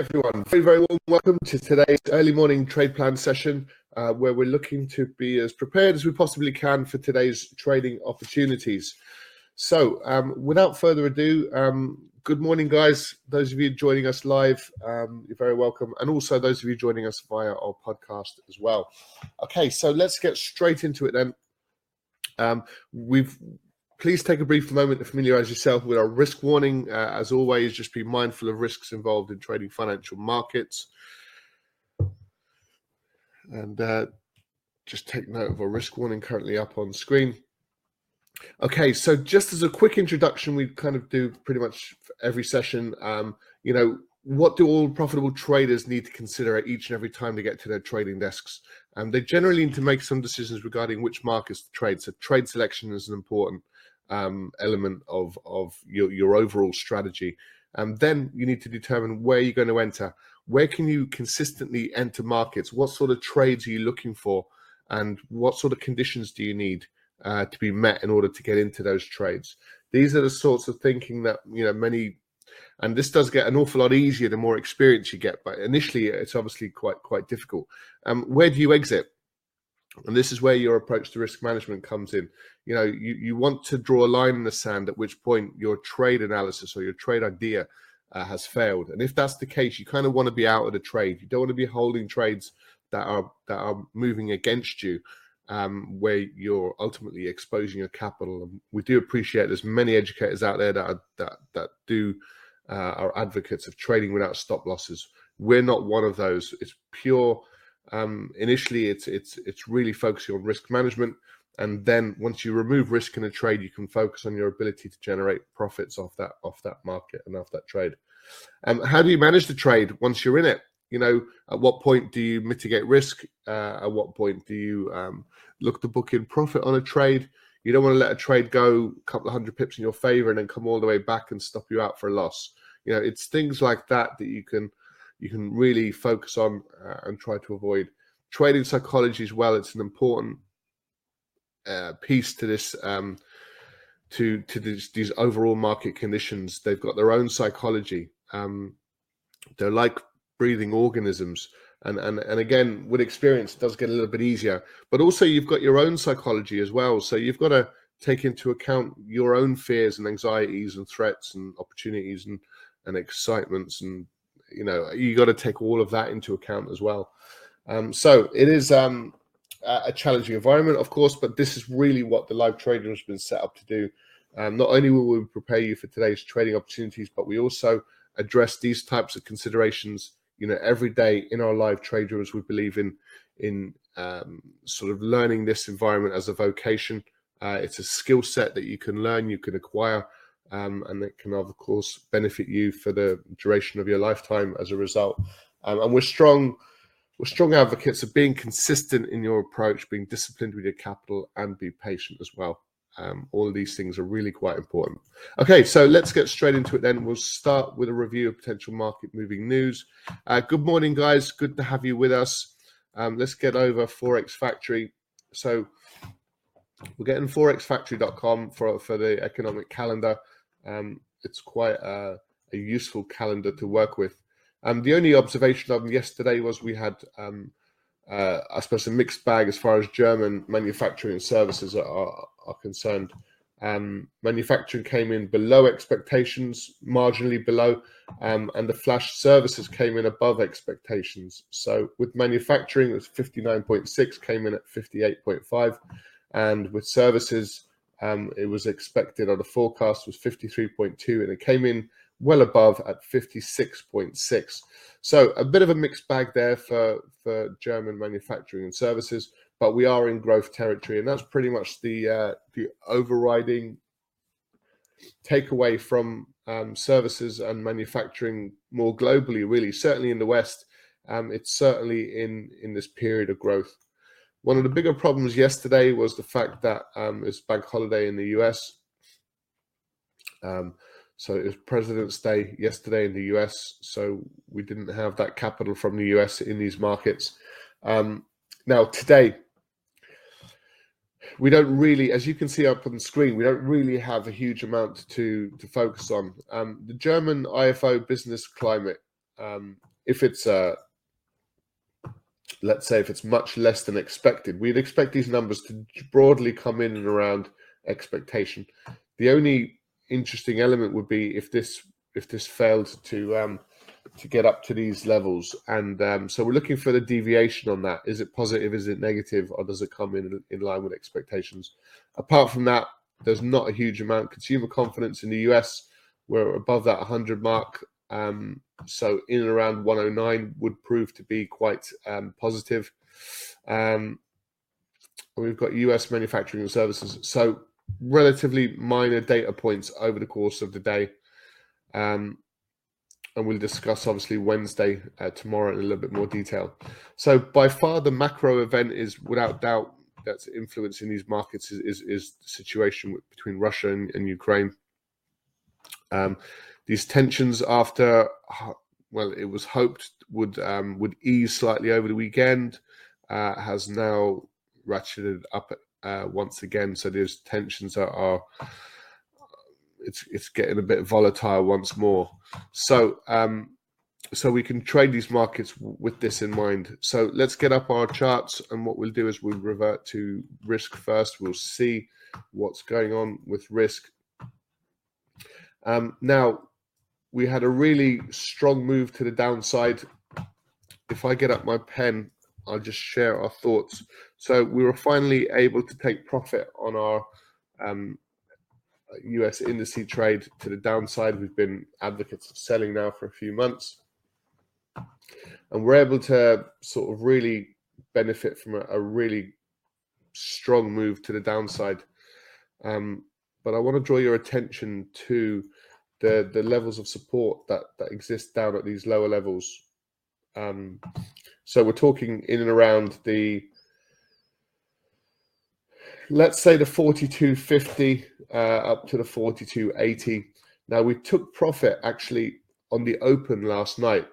everyone. Very, very warm welcome to today's early morning trade plan session, uh, where we're looking to be as prepared as we possibly can for today's trading opportunities. So, um, without further ado, um, good morning, guys. Those of you joining us live, um, you're very welcome, and also those of you joining us via our podcast as well. Okay, so let's get straight into it then. Um, we've Please take a brief moment to familiarize yourself with our risk warning. Uh, as always, just be mindful of risks involved in trading financial markets. And uh, just take note of our risk warning currently up on screen. Okay, so just as a quick introduction, we kind of do pretty much every session. Um, you know, what do all profitable traders need to consider at each and every time they get to their trading desks? Um, they generally need to make some decisions regarding which markets to trade. So trade selection is important um, element of of your, your overall strategy. And then you need to determine where you're going to enter. Where can you consistently enter markets? What sort of trades are you looking for? And what sort of conditions do you need uh, to be met in order to get into those trades? These are the sorts of thinking that you know many, and this does get an awful lot easier the more experience you get. But initially, it's obviously quite quite difficult. Um, where do you exit? And this is where your approach to risk management comes in. You know, you, you want to draw a line in the sand at which point your trade analysis or your trade idea uh, has failed. And if that's the case, you kind of want to be out of the trade. You don't want to be holding trades that are that are moving against you, um, where you're ultimately exposing your capital. And we do appreciate there's many educators out there that are, that that do uh, are advocates of trading without stop losses. We're not one of those. It's pure um, initially, it's it's it's really focusing on risk management, and then once you remove risk in a trade, you can focus on your ability to generate profits off that off that market and off that trade. Um, how do you manage the trade once you're in it? You know, at what point do you mitigate risk? Uh, at what point do you um, look to book in profit on a trade? You don't want to let a trade go a couple of hundred pips in your favor and then come all the way back and stop you out for a loss. You know, it's things like that that you can you can really focus on uh, and try to avoid. Trading psychology as well. It's an important uh, piece to this um, to to this, these overall market conditions. They've got their own psychology. Um, they're like breathing organisms, and and and again, with experience, it does get a little bit easier. But also, you've got your own psychology as well. So you've got to take into account your own fears and anxieties and threats and opportunities and and excitements and you know you got to take all of that into account as well. Um, so it is um, a challenging environment of course but this is really what the live trader has been set up to do. Um, not only will we prepare you for today's trading opportunities but we also address these types of considerations you know every day in our live traders we believe in in um, sort of learning this environment as a vocation. Uh, it's a skill set that you can learn you can acquire um, and it can of course benefit you for the duration of your lifetime as a result. Um, and we're strong, we're strong advocates of being consistent in your approach, being disciplined with your capital, and be patient as well. Um, all of these things are really quite important. Okay, so let's get straight into it then. We'll start with a review of potential market moving news. Uh, good morning, guys. Good to have you with us. Um, let's get over Forex Factory. So we're getting forexfactory.com for, for the economic calendar. Um, it's quite a, a, useful calendar to work with. Um, the only observation of yesterday was we had, um, uh, I suppose, a mixed bag as far as German manufacturing and services are, are, are concerned. Um, manufacturing came in below expectations, marginally below, um, and the flash services came in above expectations. So with manufacturing, it was 59.6, came in at 58.5, and with services, um, it was expected, or the forecast was 53.2, and it came in well above at 56.6. So a bit of a mixed bag there for, for German manufacturing and services, but we are in growth territory, and that's pretty much the uh, the overriding takeaway from um, services and manufacturing more globally. Really, certainly in the West, um, it's certainly in in this period of growth. One of the bigger problems yesterday was the fact that um, it's bank holiday in the US. Um, so it was President's Day yesterday in the US. So we didn't have that capital from the US in these markets. Um, now, today, we don't really, as you can see up on the screen, we don't really have a huge amount to, to focus on. Um, the German IFO business climate um, if it's uh, let's say if it's much less than expected, we'd expect these numbers to broadly come in and around expectation. The only interesting element would be if this if this failed to um, to get up to these levels, and um, so we're looking for the deviation on that. Is it positive? Is it negative? Or does it come in in line with expectations? Apart from that, there's not a huge amount. Consumer confidence in the US, we're above that 100 mark. Um, so in and around 109 would prove to be quite um, positive. Um, we've got US manufacturing and services. So relatively minor data points over the course of the day. Um, and we'll discuss obviously Wednesday uh, tomorrow in a little bit more detail. So by far the macro event is without doubt that's influencing these markets is, is, is the situation between Russia and, and Ukraine. Um, these tensions after well, it was hoped would um, would ease slightly over the weekend, uh, has now ratcheted up uh, once again. So these tensions are, are, it's it's getting a bit volatile once more. So um, so we can trade these markets with this in mind. So let's get up our charts, and what we'll do is we'll revert to risk first. We'll see what's going on with risk. Um, now we had a really strong move to the downside. If I get up my pen, I'll just share our thoughts. So we were finally able to take profit on our um, US indice trade to the downside. We've been advocates of selling now for a few months. And we're able to sort of really benefit from a, a really strong move to the downside. Um, but I want to draw your attention to the the levels of support that that exist down at these lower levels. Um, so we're talking in and around the let's say the 4250 uh, up to the 4280. Now we took profit actually on the open last night.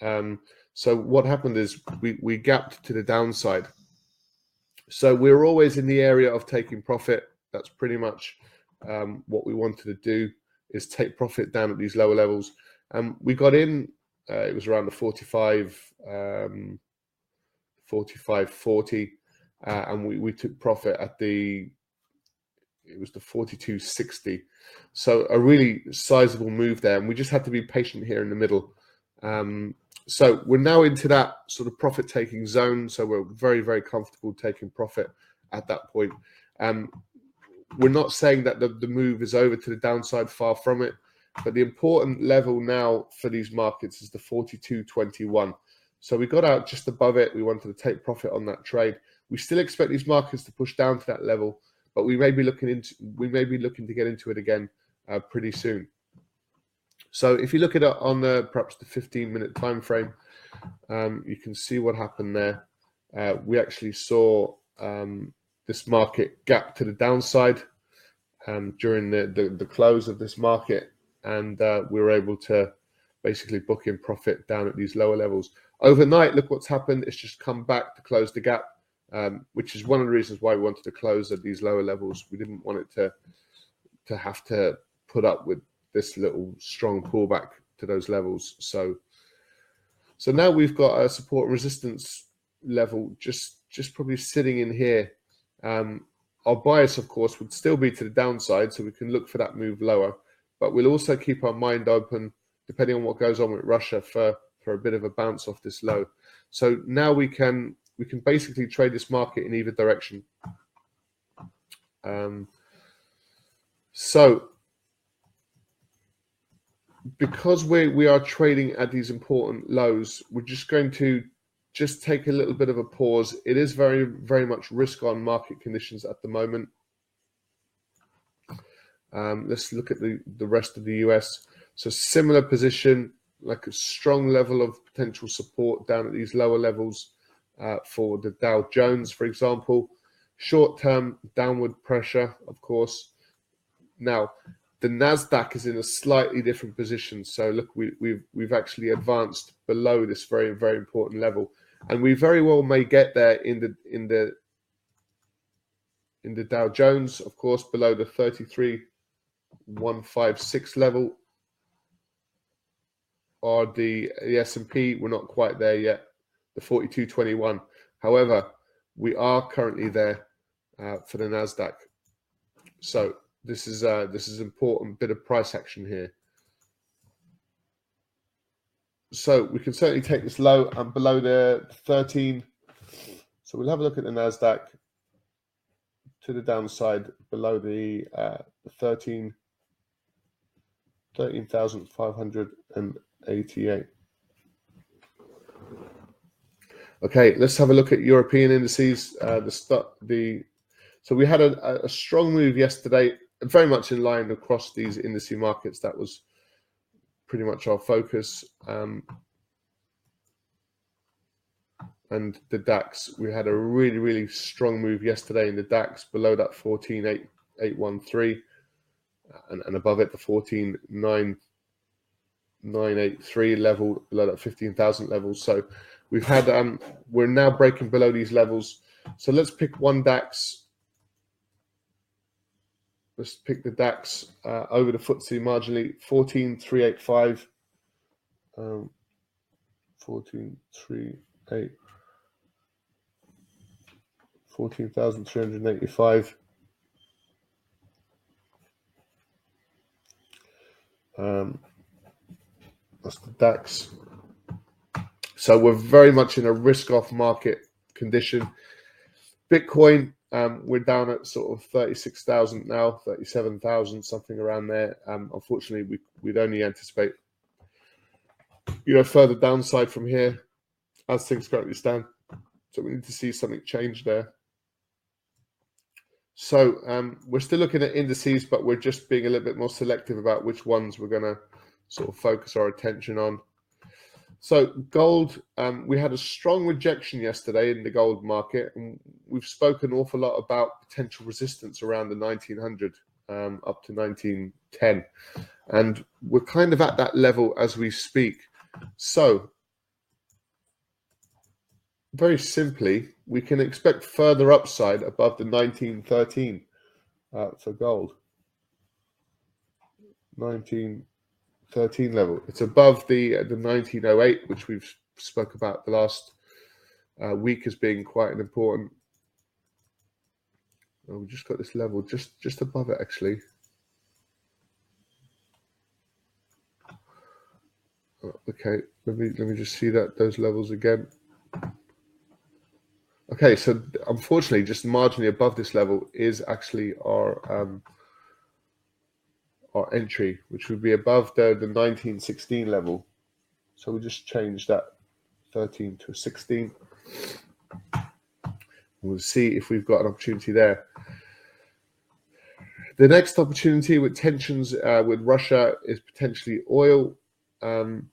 Um, so what happened is we we gapped to the downside. So we're always in the area of taking profit. That's pretty much um, what we wanted to do is take profit down at these lower levels. And we got in, uh, it was around the 45, um, 45, 40, uh, and we, we took profit at the, it was the 42.60. So a really sizable move there. And we just had to be patient here in the middle. Um, so we're now into that sort of profit taking zone. So we're very, very comfortable taking profit at that point. Um, we're not saying that the, the move is over to the downside, far from it. But the important level now for these markets is the 42.21. So we got out just above it. We wanted to take profit on that trade. We still expect these markets to push down to that level, but we may be looking into we may be looking to get into it again uh, pretty soon. So if you look at it on the perhaps the 15 minute time frame, um, you can see what happened there. Uh, we actually saw um, this market gap to the downside um, during the, the, the, close of this market. And uh, we were able to basically book in profit down at these lower levels. Overnight, look what's happened. It's just come back to close the gap, um, which is one of the reasons why we wanted to close at these lower levels. We didn't want it to to have to put up with this little strong pullback to those levels. So, so now we've got a support resistance level just just probably sitting in here um, our bias, of course, would still be to the downside, so we can look for that move lower. But we'll also keep our mind open, depending on what goes on with Russia, for for a bit of a bounce off this low. So now we can we can basically trade this market in either direction. Um, so because we we are trading at these important lows, we're just going to just take a little bit of a pause. It is very, very much risk on market conditions at the moment. Um, let's look at the, the rest of the US. So similar position, like a strong level of potential support down at these lower levels uh, for the Dow Jones, for example. Short-term downward pressure, of course. Now, the Nasdaq is in a slightly different position. So look, we, we've we've actually advanced below this very very important level and we very well may get there in the in the in the Dow Jones, of course, below the 33,156 level. are the the S&P. We're not quite there yet, the 4221. However, we are currently there uh, for the Nasdaq. So this is uh, this is important bit of price action here. So we can certainly take this low and below the 13. So we'll have a look at the Nasdaq to the downside below the uh, 13 13,588. Okay, let's have a look at European indices. Uh, the the so we had a, a, strong move yesterday, very much in line across these indice markets. That was pretty much our focus. Um, and the DAX, we had a really, really strong move yesterday in the DAX below that 14,813 and, and above it the 14,983 level, below that 15,000 level. So we've had, um, we're now breaking below these levels. So let's pick one DAX. Let's pick the DAX uh, over the FTSE marginally, 14,385. Um, 14,385. 14,385. Um, that's the DAX. So we're very much in a risk-off market condition. Bitcoin, um, we're down at sort of 36,000 now, 37,000, something around there. Um, unfortunately, we, we'd only anticipate, you know, further downside from here as things currently stand. So we need to see something change there. So um, we're still looking at indices, but we're just being a little bit more selective about which ones we're going to sort of focus our attention on. So gold, um, we had a strong rejection yesterday in the gold market, and we've spoken an awful lot about potential resistance around the 1900 um, up to 1910, and we're kind of at that level as we speak. So very simply, we can expect further upside above the 1913 uh, for gold. 1913 level. It's above the uh, the 1908, which we've spoke about the last uh, week as being quite an important. Oh, we just got this level just just above it actually. Oh, okay, let me let me just see that those levels again. Okay, so unfortunately, just marginally above this level is actually our um, our entry, which would be above the, the 1916 level. So we just change that 13 to 16. We'll see if we've got an opportunity there. The next opportunity with tensions uh, with Russia is potentially oil. Um,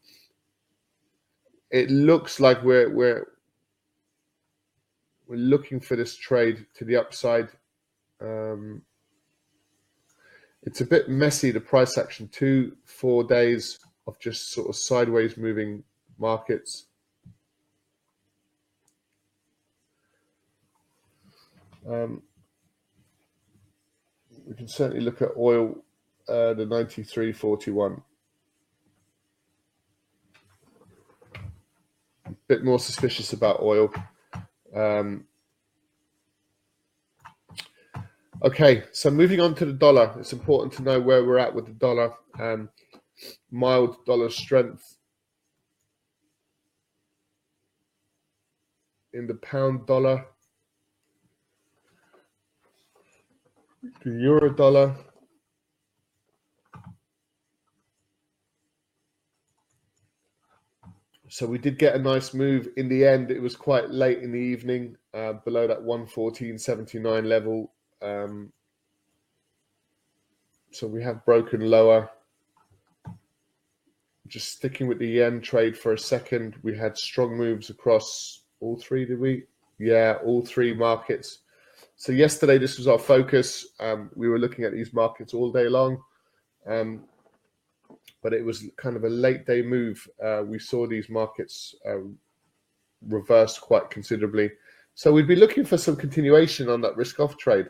it looks like we're we're we're looking for this trade to the upside. Um, it's a bit messy, the price action, two, four days of just sort of sideways moving markets. Um, we can certainly look at oil, uh, the 93.41. A bit more suspicious about oil. Um, okay, so moving on to the dollar, it's important to know where we're at with the dollar. Um, mild dollar strength in the pound dollar, the euro dollar. so we did get a nice move in the end. It was quite late in the evening, uh, below that 114.79 level. Um, so we have broken lower. Just sticking with the yen trade for a second, we had strong moves across all three, did we? Yeah, all three markets. So yesterday, this was our focus. Um, we were looking at these markets all day long. Um, but it was kind of a late day move. Uh, we saw these markets uh, reverse quite considerably. So we'd be looking for some continuation on that risk off trade.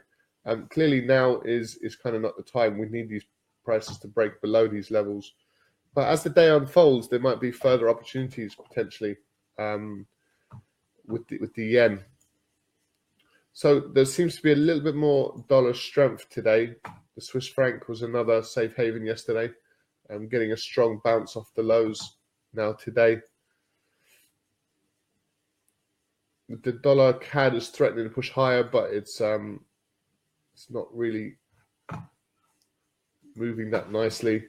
Um, clearly now is is kind of not the time. We need these prices to break below these levels but as the day unfolds, there might be further opportunities potentially um, with the, with the yen. So there seems to be a little bit more dollar strength today. The Swiss franc was another safe haven yesterday, um, getting a strong bounce off the lows now today. The dollar CAD is threatening to push higher, but it's um, it's not really moving that nicely.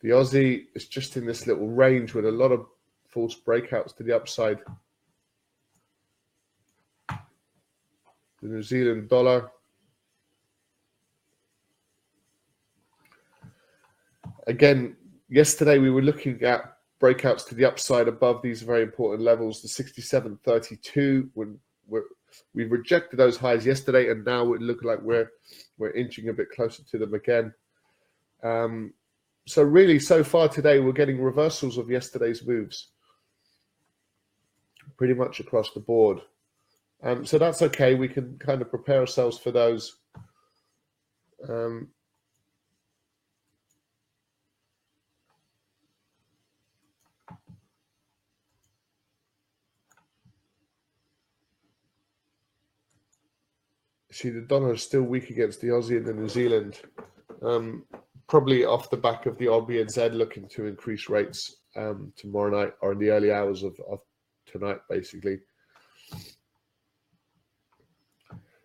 The Aussie is just in this little range with a lot of false breakouts to the upside. The New Zealand dollar. Again, yesterday we were looking at breakouts to the upside above these very important levels, the 67.32. When we're, we rejected those highs yesterday, and now it looks like we're we're inching a bit closer to them again. Um, so really, so far today, we're getting reversals of yesterday's moves, pretty much across the board. Um, so that's okay. We can kind of prepare ourselves for those. Um, see, the dollar is still weak against the Aussie and the New Zealand. Um, probably off the back of the RBNZ looking to increase rates um, tomorrow night or in the early hours of, of tonight, basically.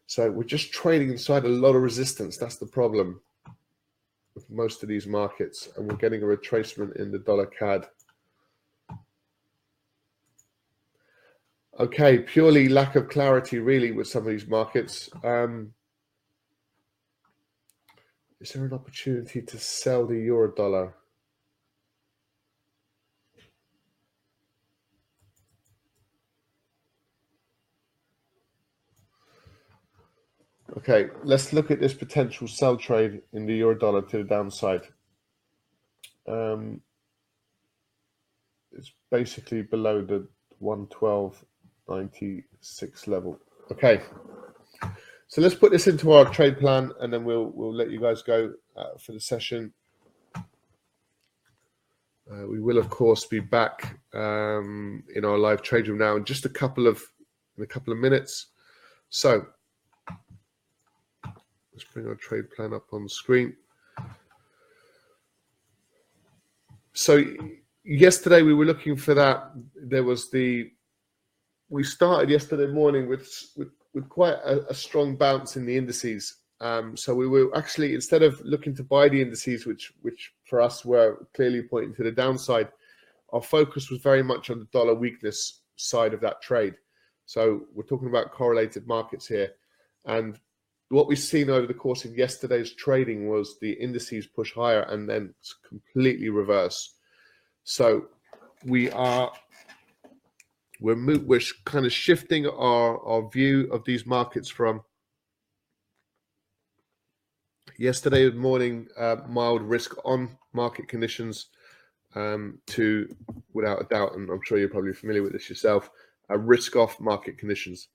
So we're just trading inside a lot of resistance. That's the problem with most of these markets, and we're getting a retracement in the dollar CAD. Okay, purely lack of clarity, really, with some of these markets. Um, is there an opportunity to sell the euro dollar? Okay, let's look at this potential sell trade in the euro dollar to the downside. Um, it's basically below the 112.96 level. Okay. So let's put this into our trade plan, and then we'll we'll let you guys go uh, for the session. Uh, we will, of course, be back um, in our live trade room now in just a couple of in a couple of minutes. So let's bring our trade plan up on screen. So yesterday we were looking for that. There was the we started yesterday morning with with with quite a, a strong bounce in the indices. Um, so we were actually instead of looking to buy the indices, which which for us were clearly pointing to the downside, our focus was very much on the dollar weakness side of that trade. So we're talking about correlated markets here, and what we've seen over the course of yesterday's trading was the indices push higher and then completely reverse. So we are we're we're kind of shifting our our view of these markets from yesterday morning uh, mild risk on market conditions um, to without a doubt and i'm sure you're probably familiar with this yourself uh, risk off market conditions.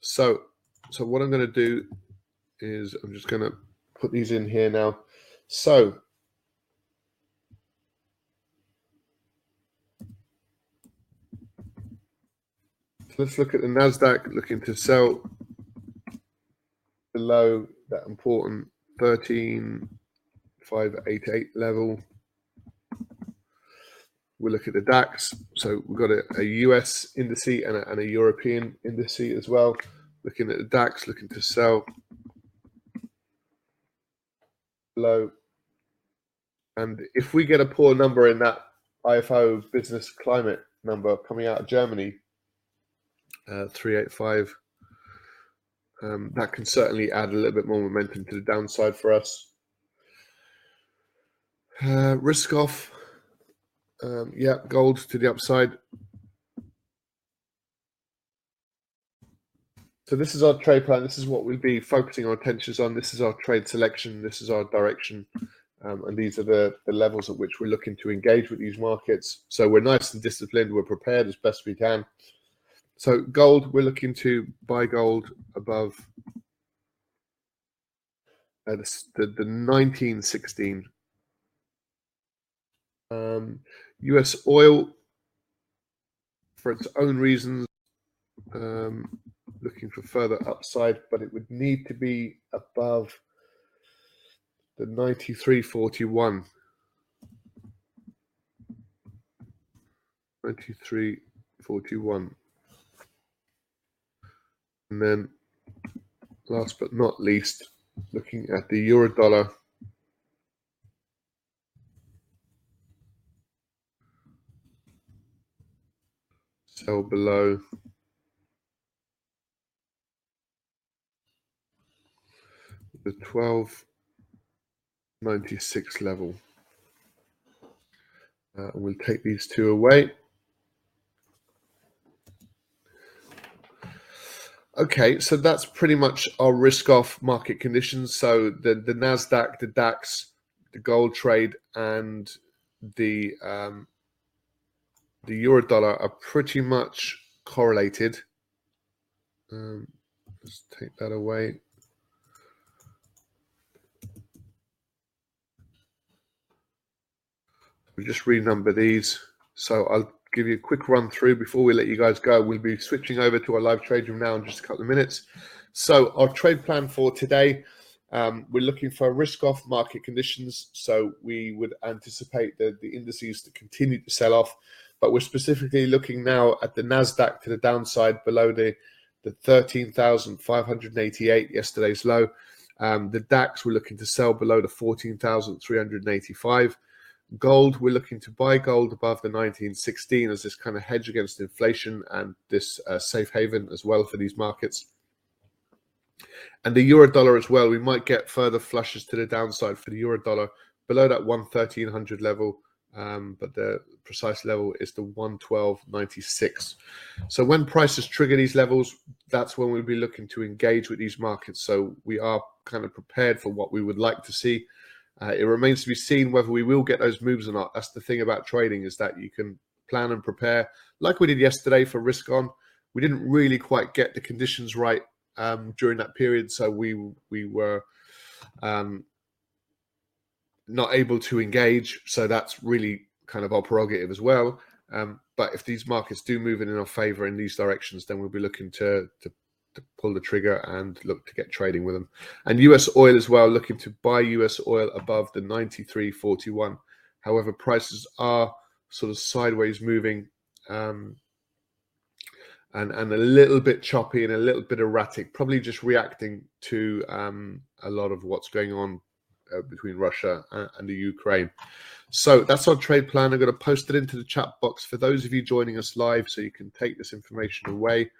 So so what i'm going to do is i'm just going to put these in here now. So let's look at the Nasdaq looking to sell below that important 13588 level. We'll look at the DAX. So we've got a, a US indice and a, and a European indice as well. Looking at the DAX, looking to sell below. And if we get a poor number in that IFO business climate number coming out of Germany, uh, 385. Um, that can certainly add a little bit more momentum to the downside for us. Uh, risk off. Um, yeah, gold to the upside. So this is our trade plan. This is what we'll be focusing our attentions on. This is our trade selection. This is our direction. Um, and these are the, the levels at which we're looking to engage with these markets. So we're nice and disciplined. We're prepared as best we can. So gold, we're looking to buy gold above uh, the, the, the 1916 Um, US oil, for its own reasons, um, looking for further upside, but it would need to be above the 93.41. 93.41. And then last but not least, looking at the euro dollar. Sell below the 1296 level. Uh, we'll take these two away. Okay, so that's pretty much our risk off market conditions. So the, the NASDAQ, the DAX, the gold trade, and the um, the euro dollar are pretty much correlated. Um, let's take that away. We just renumber these. So I'll give you a quick run through before we let you guys go. We'll be switching over to our live trade room now in just a couple of minutes. So our trade plan for today, um, we're looking for a risk off market conditions. So we would anticipate the, the indices to continue to sell off, but we're specifically looking now at the NASDAQ to the downside below the, the 13,588 yesterday's low. Um, the DAX, we're looking to sell below the 14,385. Gold, we're looking to buy gold above the 1916 as this kind of hedge against inflation and this uh, safe haven as well for these markets. And the euro dollar as well, we might get further flushes to the downside for the euro dollar below that 11300 level, um, but the precise level is the 112.96. So when prices trigger these levels, that's when we'll be looking to engage with these markets. So we are kind of prepared for what we would like to see. Uh, it remains to be seen whether we will get those moves or not. That's the thing about trading is that you can plan and prepare, like we did yesterday for risk on. We didn't really quite get the conditions right um, during that period, so we we were um, not able to engage. So that's really kind of our prerogative as well. Um, but if these markets do move in our favor in these directions, then we'll be looking to to to pull the trigger and look to get trading with them. And US oil as well, looking to buy US oil above the 93.41. However, prices are sort of sideways moving um, and, and a little bit choppy and a little bit erratic, probably just reacting to um, a lot of what's going on uh, between Russia and, and the Ukraine. So that's our trade plan. I'm going to post it into the chat box for those of you joining us live so you can take this information away.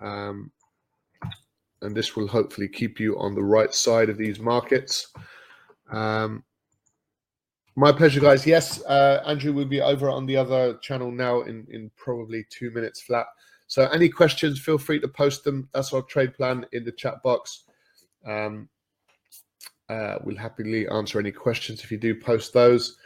Um, and this will hopefully keep you on the right side of these markets. Um, my pleasure, guys. Yes, uh, Andrew will be over on the other channel now in, in probably two minutes flat. So, any questions, feel free to post them. That's our trade plan in the chat box. Um, uh, we'll happily answer any questions if you do post those.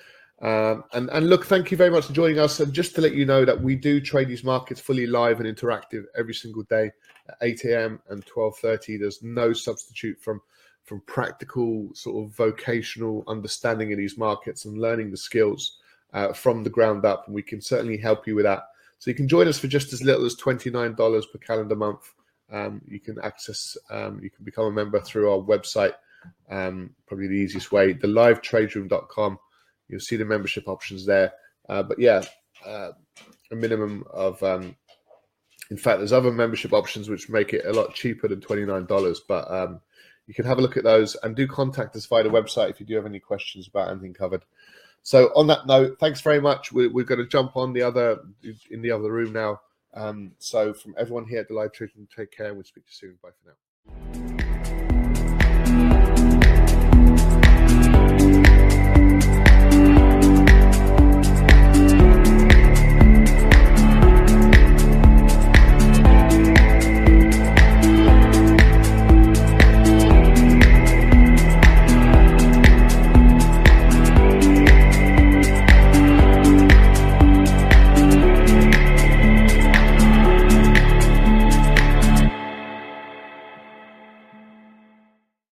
Um, and, and look, thank you very much for joining us. And just to let you know that we do trade these markets fully live and interactive every single day at 8 a.m. and 12:30. There's no substitute from from practical sort of vocational understanding of these markets and learning the skills uh, from the ground up. And we can certainly help you with that. So you can join us for just as little as $29 per calendar month. Um, you can access, um, you can become a member through our website. Um, probably the easiest way, the livetraderoom.com. You'll see the membership options there. Uh, but yeah, uh, a minimum of um, in fact, there's other membership options which make it a lot cheaper than $29, but um, you can have a look at those and do contact us via the website if you do have any questions about anything covered. So on that note, thanks very much. We're, we're going to jump on the other in the other room now. Um, so from everyone here at the live trade, take care we'll speak to you soon. Bye for now.